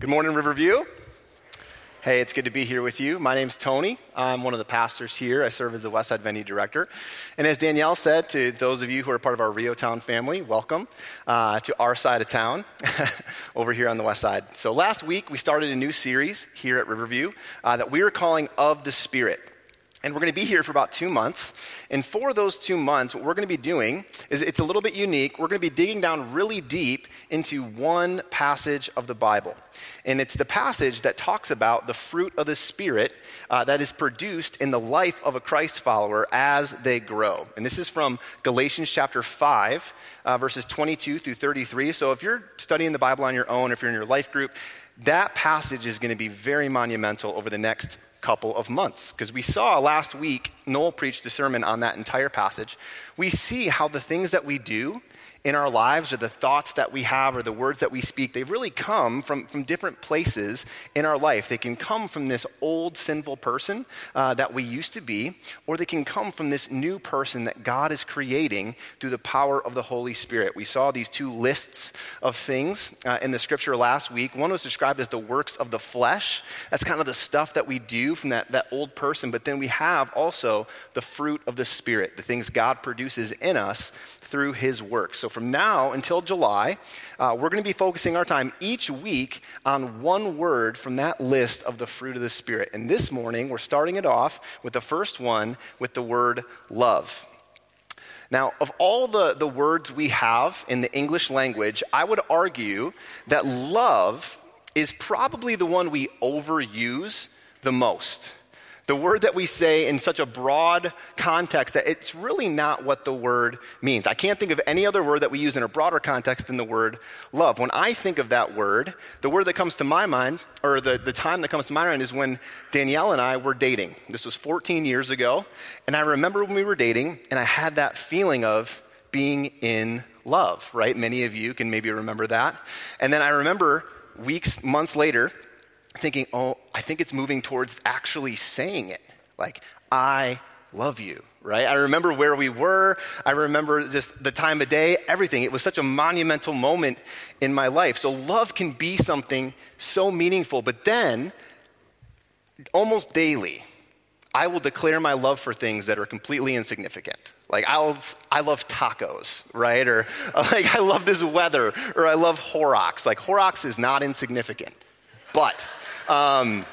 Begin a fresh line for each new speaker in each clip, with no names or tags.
Good morning, Riverview. Hey, it's good to be here with you. My name's Tony. I'm one of the pastors here. I serve as the Westside Venue Director. And as Danielle said, to those of you who are part of our Rio Town family, welcome uh, to our side of town over here on the West Side. So last week, we started a new series here at Riverview uh, that we are calling Of the Spirit. And we're going to be here for about two months. And for those two months, what we're going to be doing is it's a little bit unique. We're going to be digging down really deep into one passage of the Bible. And it's the passage that talks about the fruit of the Spirit uh, that is produced in the life of a Christ follower as they grow. And this is from Galatians chapter 5, uh, verses 22 through 33. So if you're studying the Bible on your own, if you're in your life group, that passage is going to be very monumental over the next couple of months. Because we saw last week, Noel preached a sermon on that entire passage. We see how the things that we do in our lives or the thoughts that we have or the words that we speak, they really come from, from different places in our life. They can come from this old sinful person uh, that we used to be, or they can come from this new person that God is creating through the power of the Holy Spirit. We saw these two lists of things uh, in the scripture last week. One was described as the works of the flesh. That's kind of the stuff that we do from that, that old person. But then we have also the fruit of the Spirit, the things God produces in us through his work. So from now until July, uh, we're going to be focusing our time each week on one word from that list of the fruit of the Spirit. And this morning, we're starting it off with the first one with the word love. Now, of all the, the words we have in the English language, I would argue that love is probably the one we overuse the most the word that we say in such a broad context that it's really not what the word means. I can't think of any other word that we use in a broader context than the word love. When I think of that word, the word that comes to my mind, or the, the time that comes to my mind, is when Danielle and I were dating. This was 14 years ago. And I remember when we were dating, and I had that feeling of being in love, right? Many of you can maybe remember that. And then I remember weeks, months later, thinking, oh, I think it's moving towards actually saying it. Like, I love you, right? I remember where we were. I remember just the time of day, everything. It was such a monumental moment in my life. So, love can be something so meaningful. But then, almost daily, I will declare my love for things that are completely insignificant. Like I'll, I love tacos, right? Or like I love this weather, or I love Horrocks. Like Horrocks is not insignificant, but um,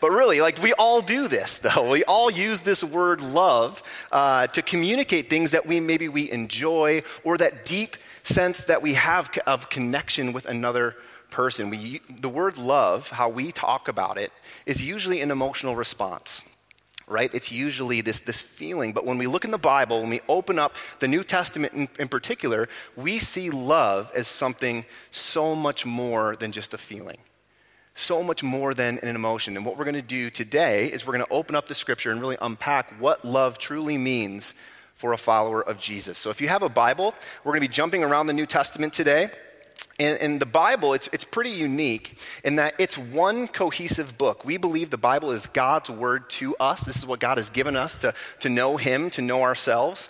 but really, like we all do this, though. We all use this word love uh, to communicate things that we maybe we enjoy or that deep sense that we have of connection with another person. We, the word love, how we talk about it, is usually an emotional response right? It's usually this, this feeling. But when we look in the Bible, when we open up the New Testament in, in, particular, we see love as something so much more than just a feeling so much more than an emotion. And what we're going to do today is we're going to open up the scripture and really unpack what love truly means for a follower of Jesus. So if you have a Bible, we're going to be jumping around the New Testament today. And, and, the Bible, it's, it's pretty unique in that it's one cohesive book. We believe the Bible is God's word to us. This is what God has given us to, to know Him, to know ourselves.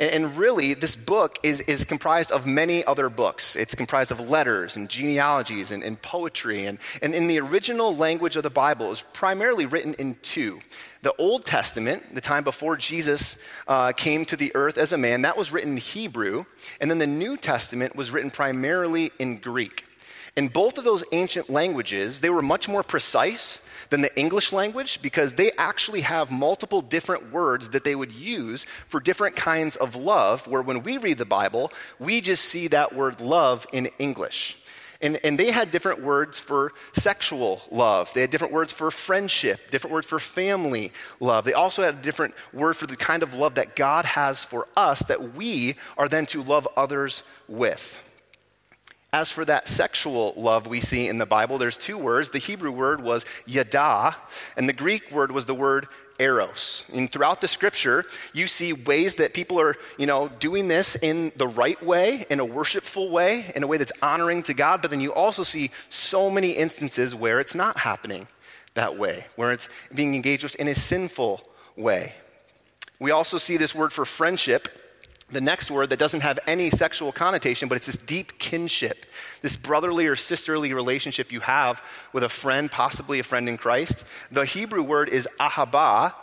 And really, this book is, is comprised of many other books. It's comprised of letters and genealogies and, and poetry. And, and in the original language of the Bible, is primarily written in two. The Old Testament, the time before Jesus uh, came to the earth as a man, that was written in Hebrew. And then the New Testament was written primarily in Greek. In both of those ancient languages, they were much more precise than the English language because they actually have multiple different words that they would use for different kinds of love, where when we read the Bible, we just see that word love in English. And, and they had different words for sexual love. They had different words for friendship, different words for family love. They also had a different word for the kind of love that God has for us that we are then to love others with. As for that sexual love we see in the Bible, there's two words. The Hebrew word was yada, and the Greek word was the word eros. And throughout the scripture, you see ways that people are, you know, doing this in the right way, in a worshipful way, in a way that's honoring to God, but then you also see so many instances where it's not happening that way, where it's being engaged with in a sinful way. We also see this word for friendship the next word that doesn't have any sexual connotation, but it's this deep kinship, this brotherly or sisterly relationship you have with a friend, possibly a friend in Christ. The Hebrew word is ahaba,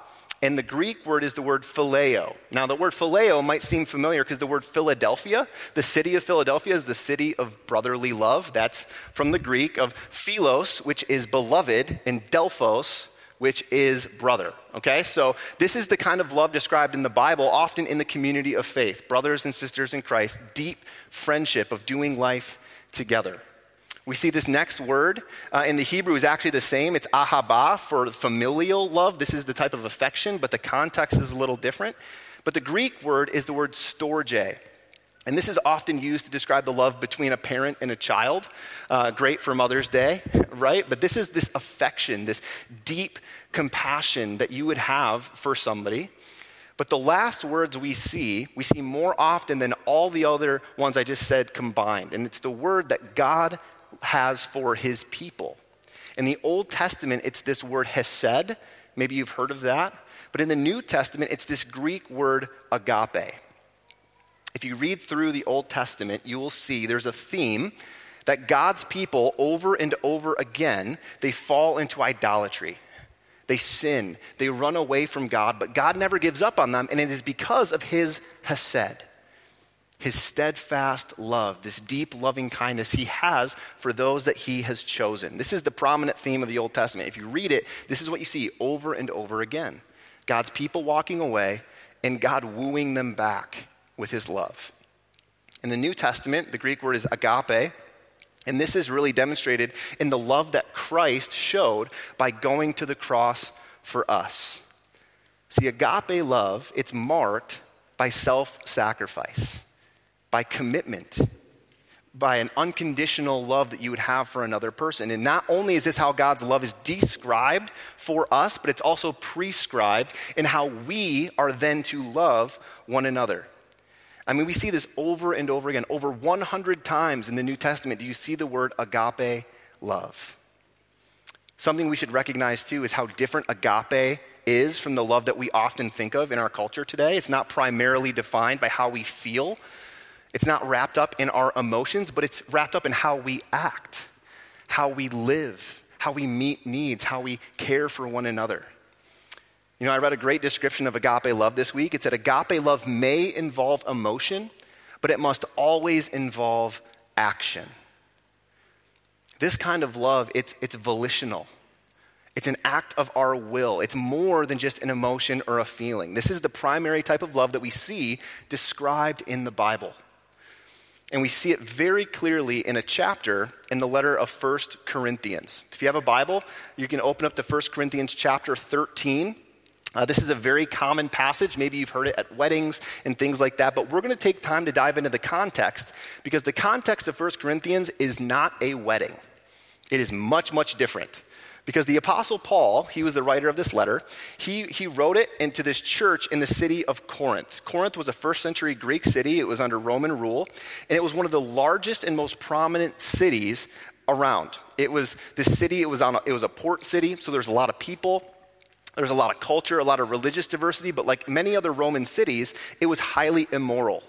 and the Greek word is the word phileo. Now, the word phileo might seem familiar because the word Philadelphia, the city of Philadelphia, is the city of brotherly love. That's from the Greek of philos, which is beloved, and delphos, which is brother. Okay? So, this is the kind of love described in the Bible, often in the community of faith, brothers and sisters in Christ, deep friendship of doing life together. We see this next word uh, in the Hebrew is actually the same. It's ahaba for familial love. This is the type of affection, but the context is a little different. But the Greek word is the word storge. And this is often used to describe the love between a parent and a child. Uh, great for Mother's Day, right? But this is this affection, this deep compassion that you would have for somebody. But the last words we see, we see more often than all the other ones I just said combined. And it's the word that God has for his people. In the Old Testament, it's this word hesed. Maybe you've heard of that. But in the New Testament, it's this Greek word agape. If you read through the Old Testament, you will see there's a theme that God's people, over and over again, they fall into idolatry. They sin. They run away from God, but God never gives up on them, and it is because of his hesed his steadfast love, this deep loving kindness he has for those that he has chosen. This is the prominent theme of the Old Testament. If you read it, this is what you see over and over again God's people walking away and God wooing them back with his love. In the New Testament, the Greek word is agape. And this is really demonstrated in the love that Christ showed by going to the cross for us. See, agape love, it's marked by self sacrifice by commitment, by an unconditional love that you would have for another person. And not only is this how God's love is described for us, but it's also prescribed in how we are then to love one another. I mean, we see this over and over again. Over 100 times in the New Testament do you see the word agape love. Something we should recognize too is how different agape is from the love that we often think of in our culture today. It's not primarily defined by how we feel, it's not wrapped up in our emotions, but it's wrapped up in how we act, how we live, how we meet needs, how we care for one another. You know, I read a great description of agape love this week. It said agape love may involve emotion, but it must always involve action. This kind of love, it's, it's volitional. It's an act of our will. It's more than just an emotion or a feeling. This is the primary type of love that we see described in the Bible. And we see it very clearly in a chapter in the letter of First Corinthians. If you have a Bible, you can open up to First Corinthians chapter 13. Uh, this is a very common passage. Maybe you've heard it at weddings and things like that, but we're going to take time to dive into the context because the context of First Corinthians is not a wedding. It is much, much different. Because the Apostle Paul, he was the writer of this letter, he, he wrote it into this church in the city of Corinth. Corinth was a first century Greek city, it was under Roman rule, and it was one of the largest and most prominent cities around. It was this city, it was, on a, it was a port city, so there's a lot of people. There's a lot of culture, a lot of religious diversity, but like many other Roman cities, it was highly immoral.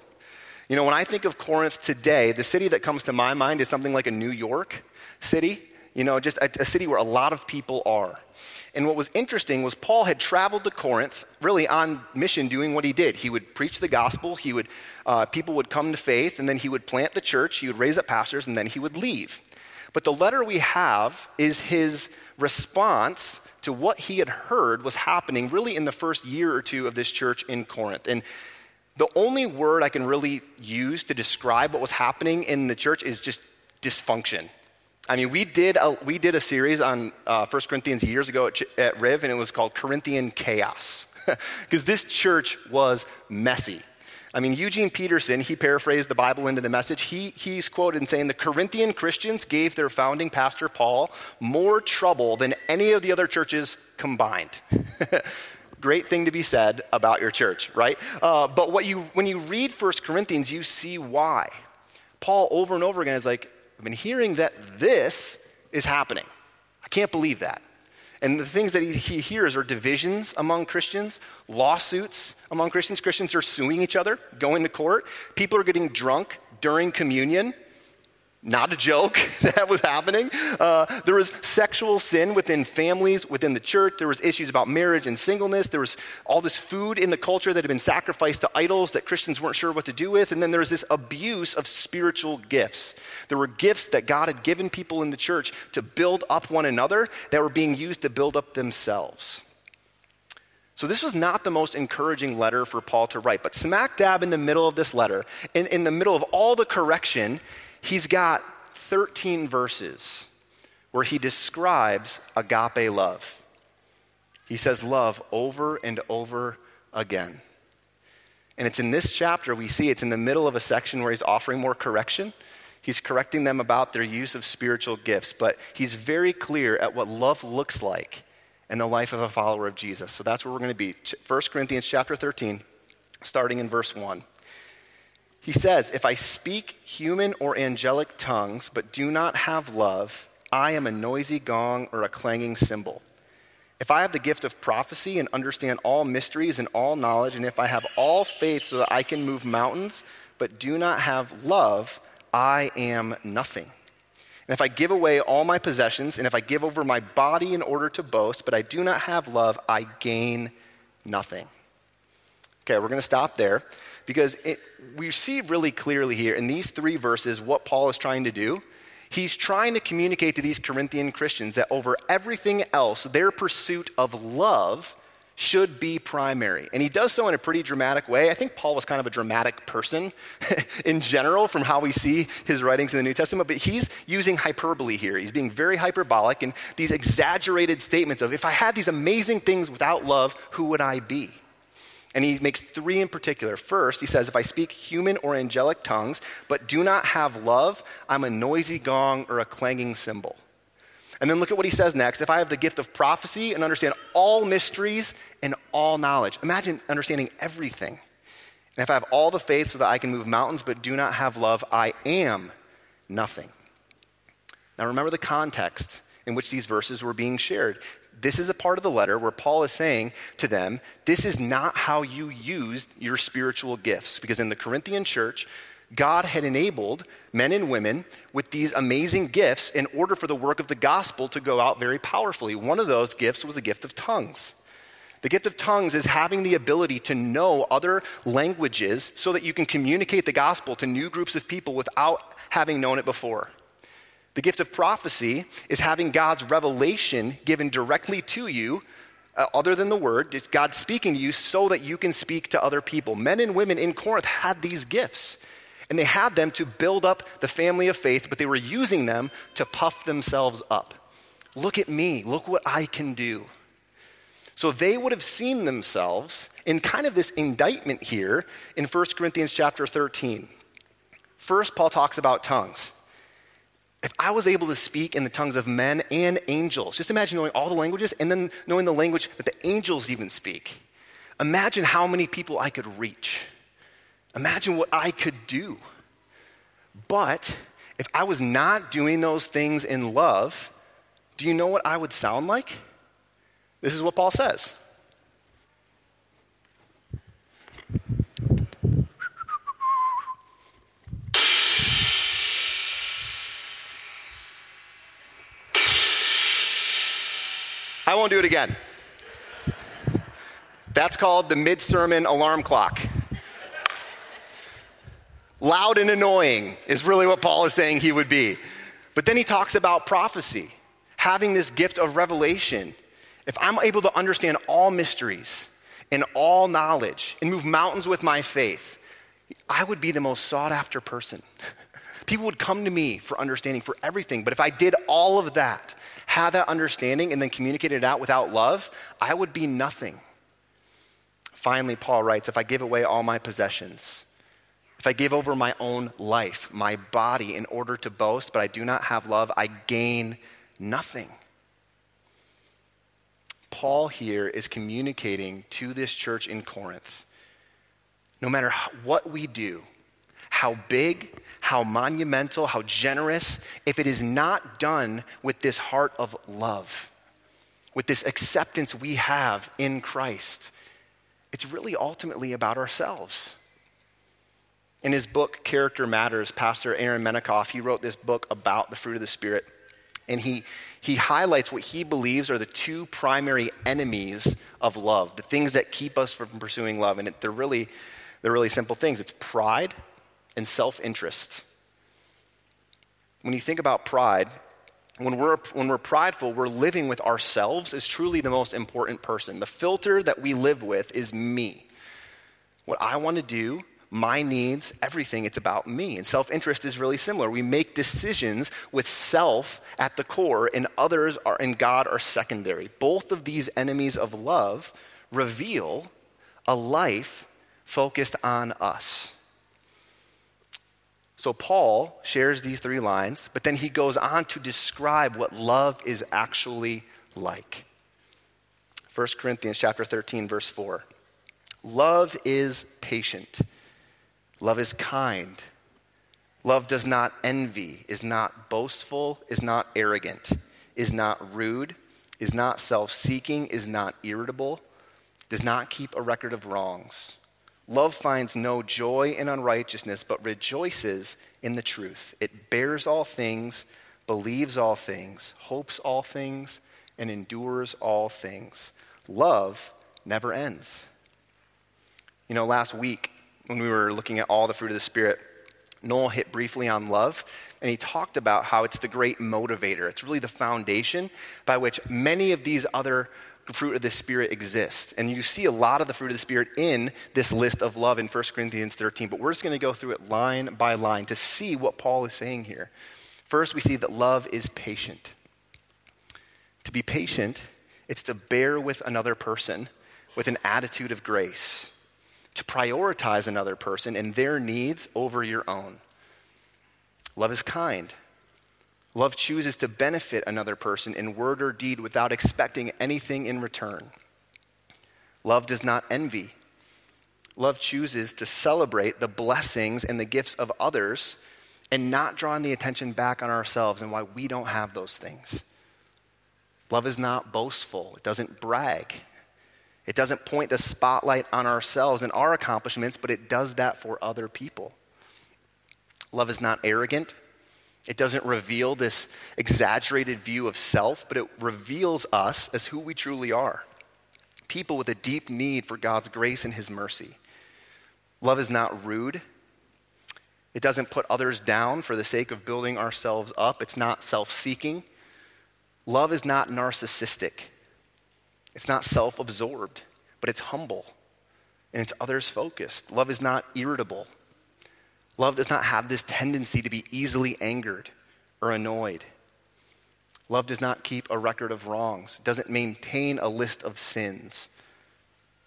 You know, when I think of Corinth today, the city that comes to my mind is something like a New York city you know, just a, a, city where a lot of people are. And what was interesting was Paul had traveled to Corinth, really on mission, doing what he did. He would preach the gospel, he would, uh, people would come to faith, and then he would plant the church, he would raise up pastors, and then he would leave. But the letter we have is his response to what he had heard was happening really in the first year or two of this church in Corinth. And the only word I can really use to describe what was happening in the church is just dysfunction. I mean, we did a, we did a series on uh, 1 Corinthians years ago at, at Riv, and it was called Corinthian Chaos. Because this church was messy. I mean, Eugene Peterson, he paraphrased the Bible into the message. He, he's quoted in saying the Corinthian Christians gave their founding pastor, Paul, more trouble than any of the other churches combined. Great thing to be said about your church, right? Uh, but what you, when you read 1 Corinthians, you see why. Paul, over and over again, is like, I've been hearing that this is happening. I can't believe that. And the things that he, he hears are divisions among Christians, lawsuits among Christians. Christians are suing each other, going to court. People are getting drunk during communion. Not a joke that was happening. Uh, there was sexual sin within families, within the church. There was issues about marriage and singleness. There was all this food in the culture that had been sacrificed to idols that Christians weren't sure what to do with. And then there was this abuse of spiritual gifts. There were gifts that God had given people in the church to build up one another that were being used to build up themselves. So, this was not the most encouraging letter for Paul to write. But smack dab in the middle of this letter, in, in the middle of all the correction, he's got 13 verses where he describes agape love. He says love over and over again. And it's in this chapter we see it's in the middle of a section where he's offering more correction. He's correcting them about their use of spiritual gifts, but he's very clear at what love looks like in the life of a follower of Jesus. So that's where we're going to be. 1 Corinthians chapter 13, starting in verse 1. He says, If I speak human or angelic tongues, but do not have love, I am a noisy gong or a clanging cymbal. If I have the gift of prophecy and understand all mysteries and all knowledge, and if I have all faith so that I can move mountains, but do not have love, I am nothing. And if I give away all my possessions, and if I give over my body in order to boast, but I do not have love, I gain nothing. Okay, we're going to stop there because it, we see really clearly here in these three verses what Paul is trying to do. He's trying to communicate to these Corinthian Christians that over everything else, their pursuit of love should be primary. And he does so in a pretty dramatic way. I think Paul was kind of a dramatic person in general from how we see his writings in the New Testament, but he's using hyperbole here. He's being very hyperbolic and these exaggerated statements of if I had these amazing things without love, who would I be? And he makes three in particular. First, he says, If I speak human or angelic tongues, but do not have love, I'm a noisy gong or a clanging cymbal. And then look at what he says next. If I have the gift of prophecy and understand all mysteries and all knowledge, imagine understanding everything. And if I have all the faith so that I can move mountains but do not have love, I am nothing. Now remember the context in which these verses were being shared. This is a part of the letter where Paul is saying to them, This is not how you used your spiritual gifts. Because in the Corinthian church, God had enabled men and women with these amazing gifts in order for the work of the gospel to go out very powerfully. One of those gifts was the gift of tongues. The gift of tongues is having the ability to know other languages so that you can communicate the gospel to new groups of people without having known it before. The gift of prophecy is having God's revelation given directly to you, uh, other than the word. It's God speaking to you so that you can speak to other people. Men and women in Corinth had these gifts. And they had them to build up the family of faith, but they were using them to puff themselves up. Look at me. Look what I can do. So they would have seen themselves in kind of this indictment here in 1 Corinthians chapter 13. First, Paul talks about tongues. If I was able to speak in the tongues of men and angels, just imagine knowing all the languages and then knowing the language that the angels even speak. Imagine how many people I could reach. Imagine what I could do. But if I was not doing those things in love, do you know what I would sound like? This is what Paul says. Won't do it again. That's called the mid sermon alarm clock. Loud and annoying is really what Paul is saying he would be. But then he talks about prophecy, having this gift of revelation. If I'm able to understand all mysteries and all knowledge and move mountains with my faith, I would be the most sought after person. People would come to me for understanding for everything. But if I did all of that, had that understanding, and then communicated it out without love, I would be nothing. Finally, Paul writes If I give away all my possessions, if I give over my own life, my body, in order to boast, but I do not have love, I gain nothing. Paul here is communicating to this church in Corinth no matter what we do, how big, how monumental, how generous, if it is not done with this heart of love, with this acceptance we have in Christ, it's really ultimately about ourselves. In his book, Character Matters, Pastor Aaron Menikoff, he wrote this book about the fruit of the Spirit. And he, he highlights what he believes are the two primary enemies of love, the things that keep us from pursuing love. And it, they're, really, they're really simple things it's pride and self interest. When you think about pride, when we're, when we're prideful, we're living with ourselves as truly the most important person. The filter that we live with is me. What I want to do, my needs, everything, it's about me. And self interest is really similar. We make decisions with self at the core, and others are, and God are secondary. Both of these enemies of love reveal a life focused on us. So Paul shares these three lines, but then he goes on to describe what love is actually like. 1 Corinthians chapter 13 verse 4. Love is patient. Love is kind. Love does not envy, is not boastful, is not arrogant, is not rude, is not self-seeking, is not irritable, does not keep a record of wrongs. Love finds no joy in unrighteousness, but rejoices in the truth. It bears all things, believes all things, hopes all things, and endures all things. Love never ends. You know, last week, when we were looking at all the fruit of the Spirit, Noel hit briefly on love, and he talked about how it's the great motivator. It's really the foundation by which many of these other fruit of the Spirit exists. And you see a lot of the fruit of the Spirit in this list of love in 1 Corinthians 13, but we're just going to go through it line by line to see what Paul is saying here. First, we see that love is patient. To be patient, it's to bear with another person with an attitude of grace, to prioritize another person and their needs over your own. Love is kind. Love chooses to benefit another person in word or deed without expecting anything in return. Love does not envy. Love chooses to celebrate the blessings and the gifts of others and not drawing the attention back on ourselves and why we don't have those things. Love is not boastful, it doesn't brag. It doesn't point the spotlight on ourselves and our accomplishments, but it does that for other people. Love is not arrogant. It doesn't reveal this exaggerated view of self, but it reveals us as who we truly are people with a deep need for God's grace and His mercy. Love is not rude. It doesn't put others down for the sake of building ourselves up. It's not self seeking. Love is not narcissistic. It's not self absorbed, but it's humble and it's others focused. Love is not irritable. Love does not have this tendency to be easily angered or annoyed. Love does not keep a record of wrongs, doesn't maintain a list of sins,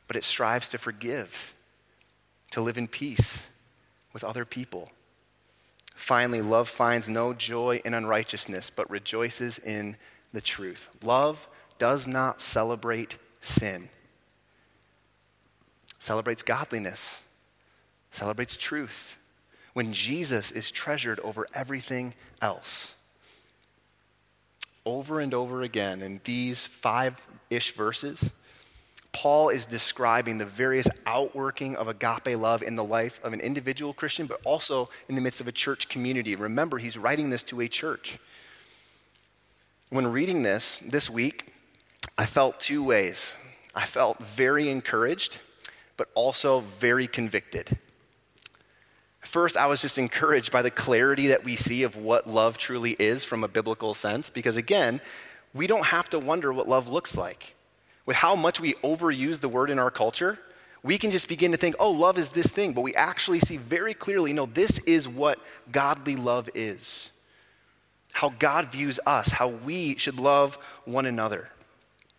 but it strives to forgive, to live in peace with other people. Finally, love finds no joy in unrighteousness, but rejoices in the truth. Love does not celebrate sin, celebrates godliness, celebrates truth when Jesus is treasured over everything else. Over and over again in these five ish verses, Paul is describing the various outworking of agape love in the life of an individual Christian, but also in the midst of a church community. Remember, he's writing this to a church. When reading this this week, I felt two ways. I felt very encouraged, but also very convicted. First, I was just encouraged by the clarity that we see of what love truly is from a biblical sense, because again, we don't have to wonder what love looks like. With how much we overuse the word in our culture, we can just begin to think, oh, love is this thing, but we actually see very clearly, no, this is what godly love is. How God views us, how we should love one another.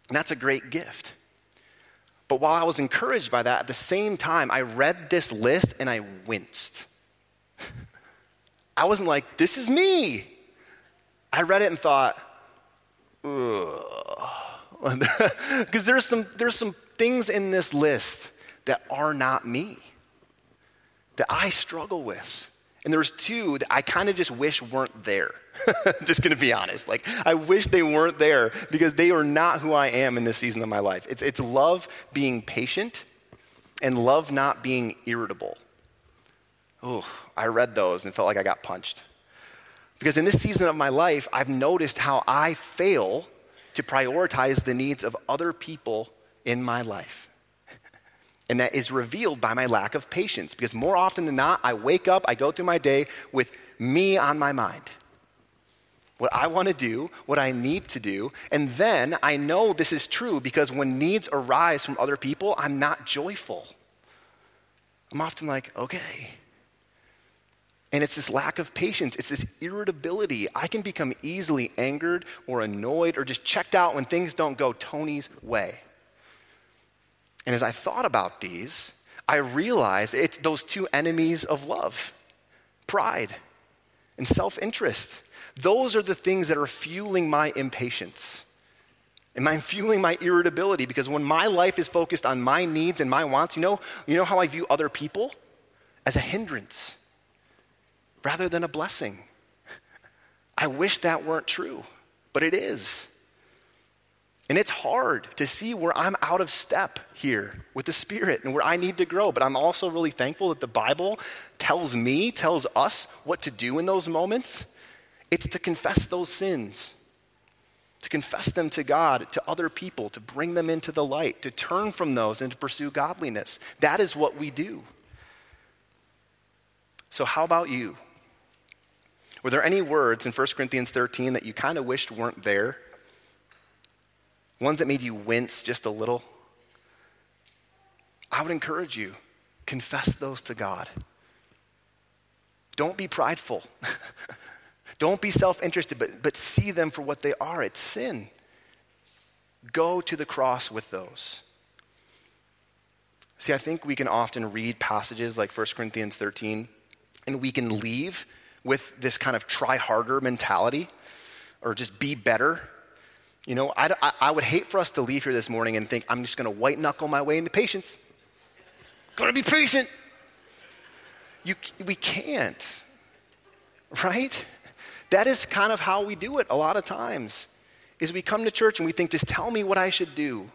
And that's a great gift. But while I was encouraged by that, at the same time, I read this list and I winced. I wasn't like, this is me. I read it and thought, because there's some, there's some things in this list that are not me, that I struggle with. And there's two that I kind of just wish weren't there. just gonna be honest. Like, I wish they weren't there because they are not who I am in this season of my life. It's, it's love being patient and love not being irritable. Oh, I read those and felt like I got punched. Because in this season of my life, I've noticed how I fail to prioritize the needs of other people in my life. And that is revealed by my lack of patience. Because more often than not, I wake up, I go through my day with me on my mind. What I want to do, what I need to do. And then I know this is true because when needs arise from other people, I'm not joyful. I'm often like, okay. And it's this lack of patience, it's this irritability. I can become easily angered or annoyed or just checked out when things don't go Tony's way. And as I thought about these, I realized it's those two enemies of love pride and self interest. Those are the things that are fueling my impatience. And I'm fueling my irritability because when my life is focused on my needs and my wants, you know, you know how I view other people? As a hindrance rather than a blessing. I wish that weren't true, but it is. And it's hard to see where I'm out of step here with the Spirit and where I need to grow. But I'm also really thankful that the Bible tells me, tells us what to do in those moments. It's to confess those sins, to confess them to God, to other people, to bring them into the light, to turn from those and to pursue godliness. That is what we do. So, how about you? Were there any words in 1 Corinthians 13 that you kind of wished weren't there? ones that made you wince just a little, I would encourage you confess those to God. Don't be prideful. Don't be self interested, but, but see them for what they are. It's sin. Go to the cross with those. See, I think we can often read passages like 1 Corinthians 13, and we can leave with this kind of try harder mentality or just be better you know, I, I, I, would hate for us to leave here this morning and think, I'm just going to white knuckle my way into patience. Going to be patient. You, we can't, right? That is kind of how we do it a lot of times. Is we come to church and we think, just tell me what I should do.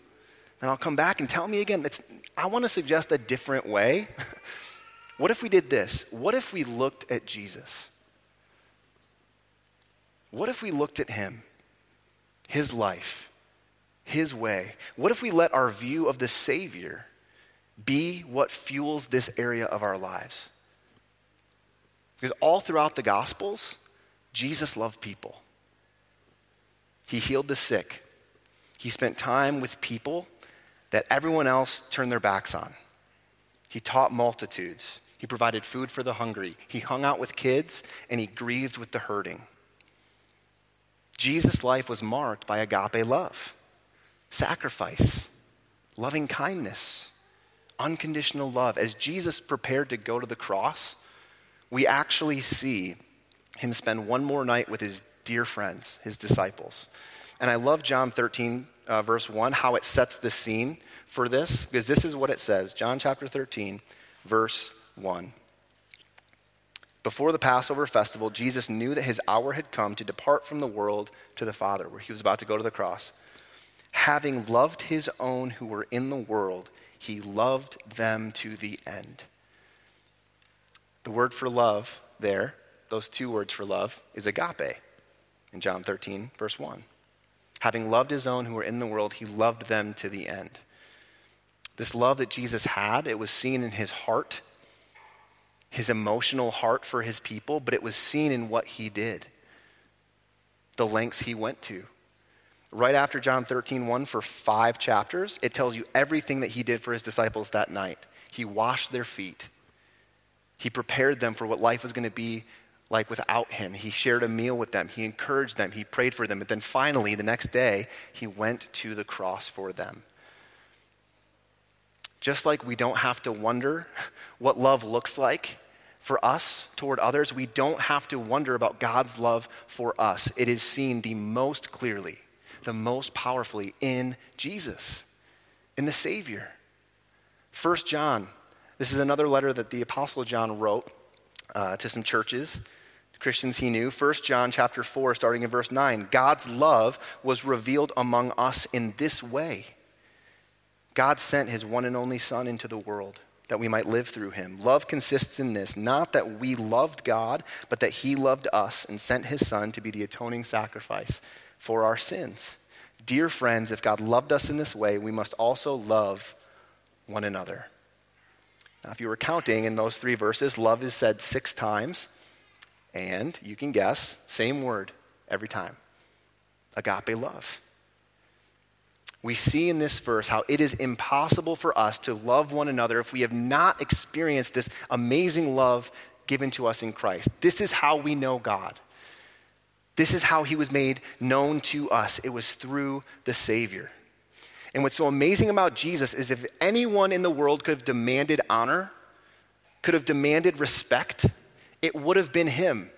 And I'll come back and tell me again. That's, I want to suggest a different way. what if we did this? What if we looked at Jesus? What if we looked at him? his life, his way? What if we let our view of the Savior be what fuels this area of our lives? Because all throughout the Gospels, Jesus loved people. He healed the sick. He spent time with people that everyone else turned their backs on. He taught multitudes. He provided food for the hungry. He hung out with kids and he grieved with the hurting. Jesus' life was marked by agape love, sacrifice, loving kindness, unconditional love. As Jesus prepared to go to the cross, we actually see him spend one more night with his dear friends, his disciples. And I love John 13, uh, verse 1, how it sets the scene for this, because this is what it says John chapter 13, verse 1. Before the Passover festival, Jesus knew that his hour had come to depart from the world to the Father, where he was about to go to the cross. Having loved his own who were in the world, he loved them to the end. The word for love there, those two words for love, is agape in John 13, verse 1. Having loved his own who were in the world, he loved them to the end. This love that Jesus had, it was seen in his heart his emotional heart for his people, but it was seen in what he did, the lengths he went to. Right after John 13, 1, for five chapters, it tells you everything that he did for his disciples that night. He washed their feet. He prepared them for what life was going to be like without him. He shared a meal with them. He encouraged them. He prayed for them. But then finally, the next day, he went to the cross for them. Just like we don't have to wonder what love looks like for us toward others, we don't have to wonder about God's love for us. It is seen the most clearly, the most powerfully in Jesus, in the Savior. First John, this is another letter that the Apostle John wrote. uh, to some churches, Christians he knew. 1 John chapter 4, starting in verse 9. God's love was revealed among us in this way. God sent his one and only Son into the world that we might live through him. Love consists in this not that we loved God, but that he loved us and sent his Son to be the atoning sacrifice for our sins. Dear friends, if God loved us in this way, we must also love one another. Now, if you were counting in those three verses, love is said six times, and you can guess, same word every time agape love we see in this verse how it is impossible for us to love one another if we have not experienced this amazing love given to us in Christ. This is how we know God. This is how he was made known to us. It was through the Savior. And what's so amazing about Jesus is if anyone in the world could have demanded honor, could have demanded respect, it would have been him.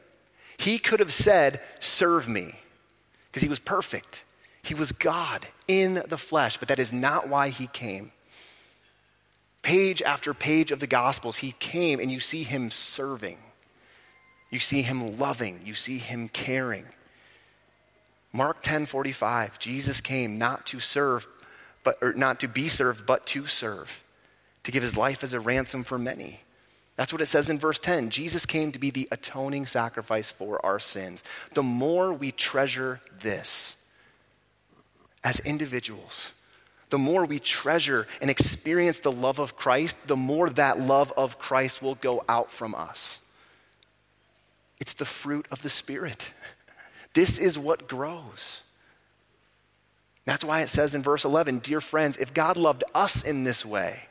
He could have said, Serve me, because he was perfect. He was God in the flesh, but that is not why he came. Page after page of the Gospels, he came and you see him serving. You see him loving. You see him caring. Mark 10 45, Jesus came not to serve, but or not to be served, but to serve, to give his life as a ransom for many. That's what it says in verse 10. Jesus came to be the atoning sacrifice for our sins. The more we treasure this, as individuals, the more we treasure and experience the love of Christ, the more that love of Christ will go out from us. It's the fruit of the Spirit. This is what grows. That's why it says in verse 11 Dear friends, if God loved us in this way,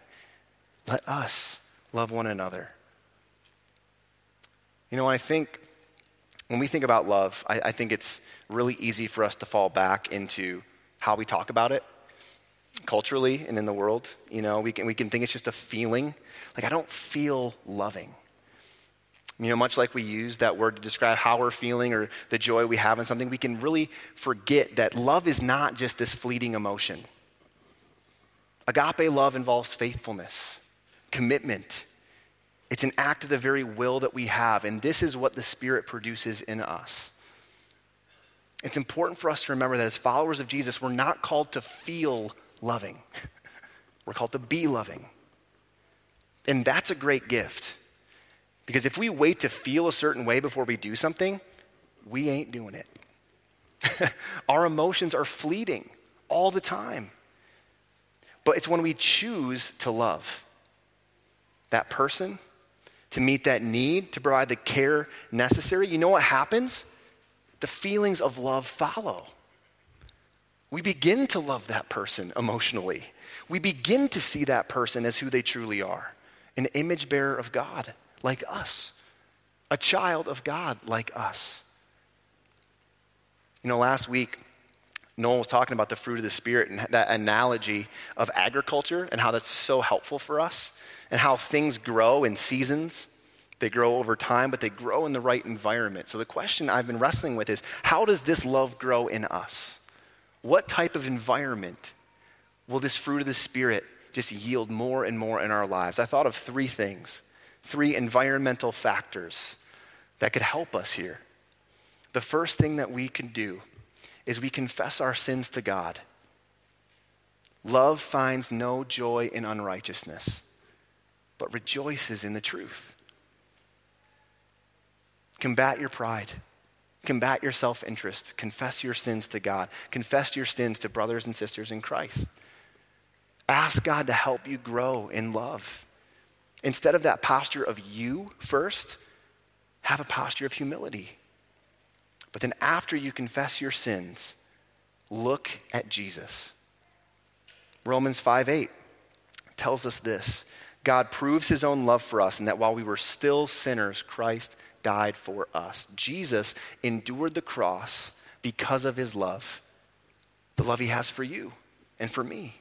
let us love one another. You know, I think when we think about love, I, I think it's really easy for us to fall back into how we talk about it culturally and in the world. You know, we can, we can think it's just a feeling. Like, I don't feel loving. You know, much like we use that word to describe how we're feeling or the joy we have in something, we can really forget that love is not just this fleeting emotion. Agape love involves faithfulness, commitment. It's an act of the very will that we have, and this is what the Spirit produces in us. It's important for us to remember that as followers of Jesus, we're not called to feel loving, we're called to be loving. And that's a great gift. Because if we wait to feel a certain way before we do something, we ain't doing it. Our emotions are fleeting all the time. But it's when we choose to love that person, to meet that need, to provide the care necessary, you know what happens? The feelings of love follow. We begin to love that person emotionally. We begin to see that person as who they truly are an image bearer of God, like us, a child of God, like us. You know, last week, Noel was talking about the fruit of the Spirit and that analogy of agriculture and how that's so helpful for us and how things grow in seasons they grow over time, but they grow in the right environment. So the question I've been wrestling with is how does this love grow in us? What type of environment will this fruit of the Spirit just yield more and more in our lives? I thought of three things, three environmental factors that could help us here. The first thing that we can do is we confess our sins to God. Love finds no joy in unrighteousness, but rejoices in the truth. Combat your pride. Combat your self interest. Confess your sins to God. Confess your sins to brothers and sisters in Christ. Ask God to help you grow in love. Instead of that posture of you first, have a posture of humility. But then, after you confess your sins, look at Jesus. Romans 5 8 tells us this God proves his own love for us, and that while we were still sinners, Christ died for us. Jesus endured the cross because of his love, the love he has for you and for me.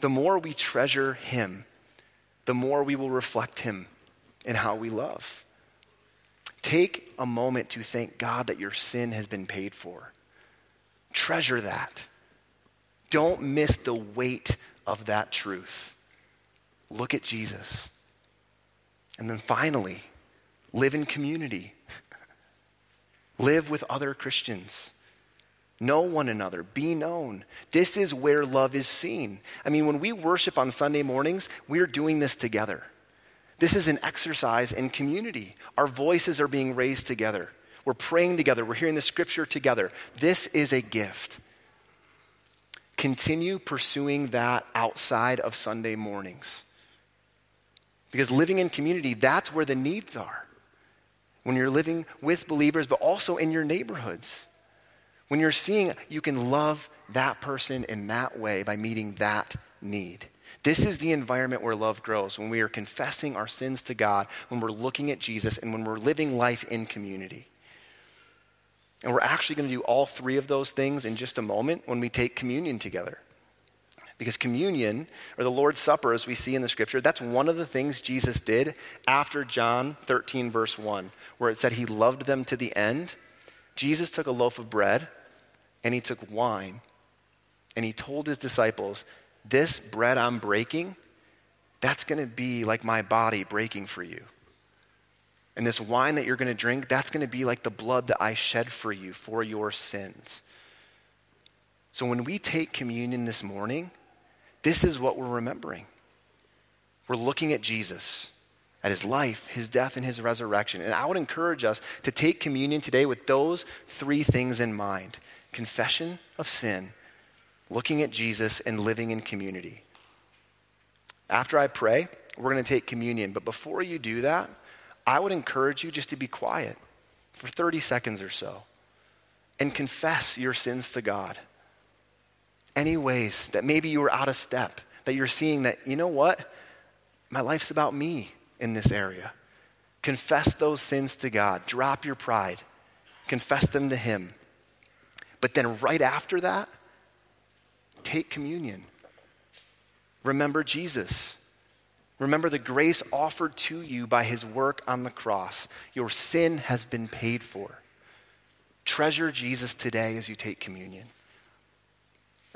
The more we treasure him, the more we will reflect him in how we love. Take a moment to thank God that your sin has been paid for. Treasure that. Don't miss the weight of that truth. Look at Jesus. And then finally, live in community, live with other Christians. Know one another, be known. This is where love is seen. I mean, when we worship on Sunday mornings, we're doing this together. This is an exercise in community. Our voices are being raised together. We're praying together. We're hearing the scripture together. This is a gift. Continue pursuing that outside of Sunday mornings. Because living in community, that's where the needs are. When you're living with believers, but also in your neighborhoods. When you're seeing you can love that person in that way by meeting that need. This is the environment where love grows, when we are confessing our sins to God, when we're looking at Jesus, and when we're living life in community. And we're actually going to do all three of those things in just a moment when we take communion together. Because communion, or the Lord's Supper, as we see in the scripture, that's one of the things Jesus did after John 13, verse 1, where it said he loved them to the end. Jesus took a loaf of bread and he took wine and he told his disciples, This bread I'm breaking, that's going to be like my body breaking for you. And this wine that you're going to drink, that's going to be like the blood that I shed for you for your sins. So when we take communion this morning, this is what we're remembering. We're looking at Jesus, at his life, his death, and his resurrection. And I would encourage us to take communion today with those three things in mind confession of sin, looking at Jesus, and living in community. After I pray, we're going to take communion. But before you do that, I would encourage you just to be quiet for 30 seconds or so and confess your sins to God. Any ways that maybe you were out of step, that you're seeing that, you know what? My life's about me in this area. Confess those sins to God. Drop your pride. Confess them to Him. But then, right after that, take communion. Remember Jesus. Remember the grace offered to you by his work on the cross. Your sin has been paid for. Treasure Jesus today as you take communion.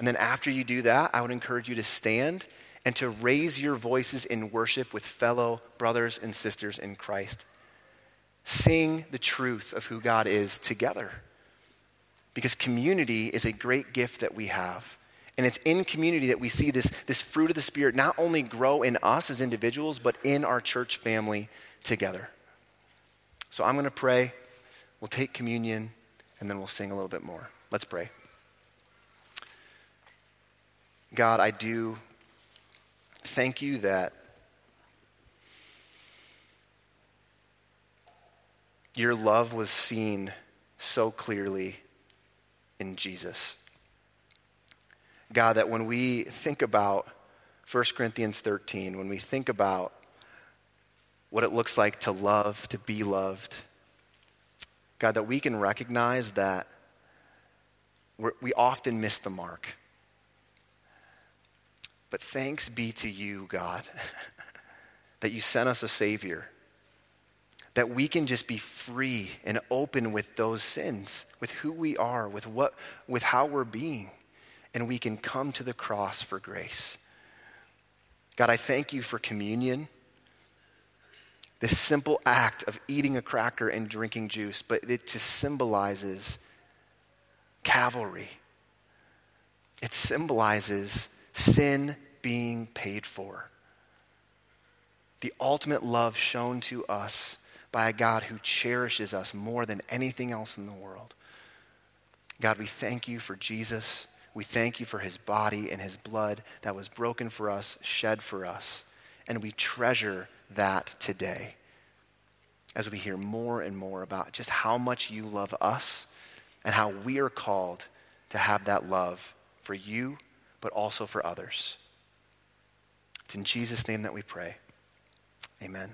And then after you do that, I would encourage you to stand and to raise your voices in worship with fellow brothers and sisters in Christ. Sing the truth of who God is together. Because community is a great gift that we have. And it's in community that we see this, this fruit of the Spirit not only grow in us as individuals, but in our church family together. So I'm going to pray. We'll take communion, and then we'll sing a little bit more. Let's pray. God, I do thank you that your love was seen so clearly in Jesus. God, that when we think about 1 Corinthians 13, when we think about what it looks like to love, to be loved, God, that we can recognize that we often miss the mark. But thanks be to you, God, that you sent us a Savior, that we can just be free and open with those sins, with who we are, with, what, with how we're being and we can come to the cross for grace. God, I thank you for communion, this simple act of eating a cracker and drinking juice, but it just symbolizes Calvary. It symbolizes sin being paid for. The ultimate love shown to us by a God who cherishes us more than anything else in the world. God, we thank you for Jesus. We thank you for his body and his blood that was broken for us, shed for us. And we treasure that today as we hear more and more about just how much you love us and how we are called to have that love for you, but also for others. It's in Jesus' name that we pray. Amen.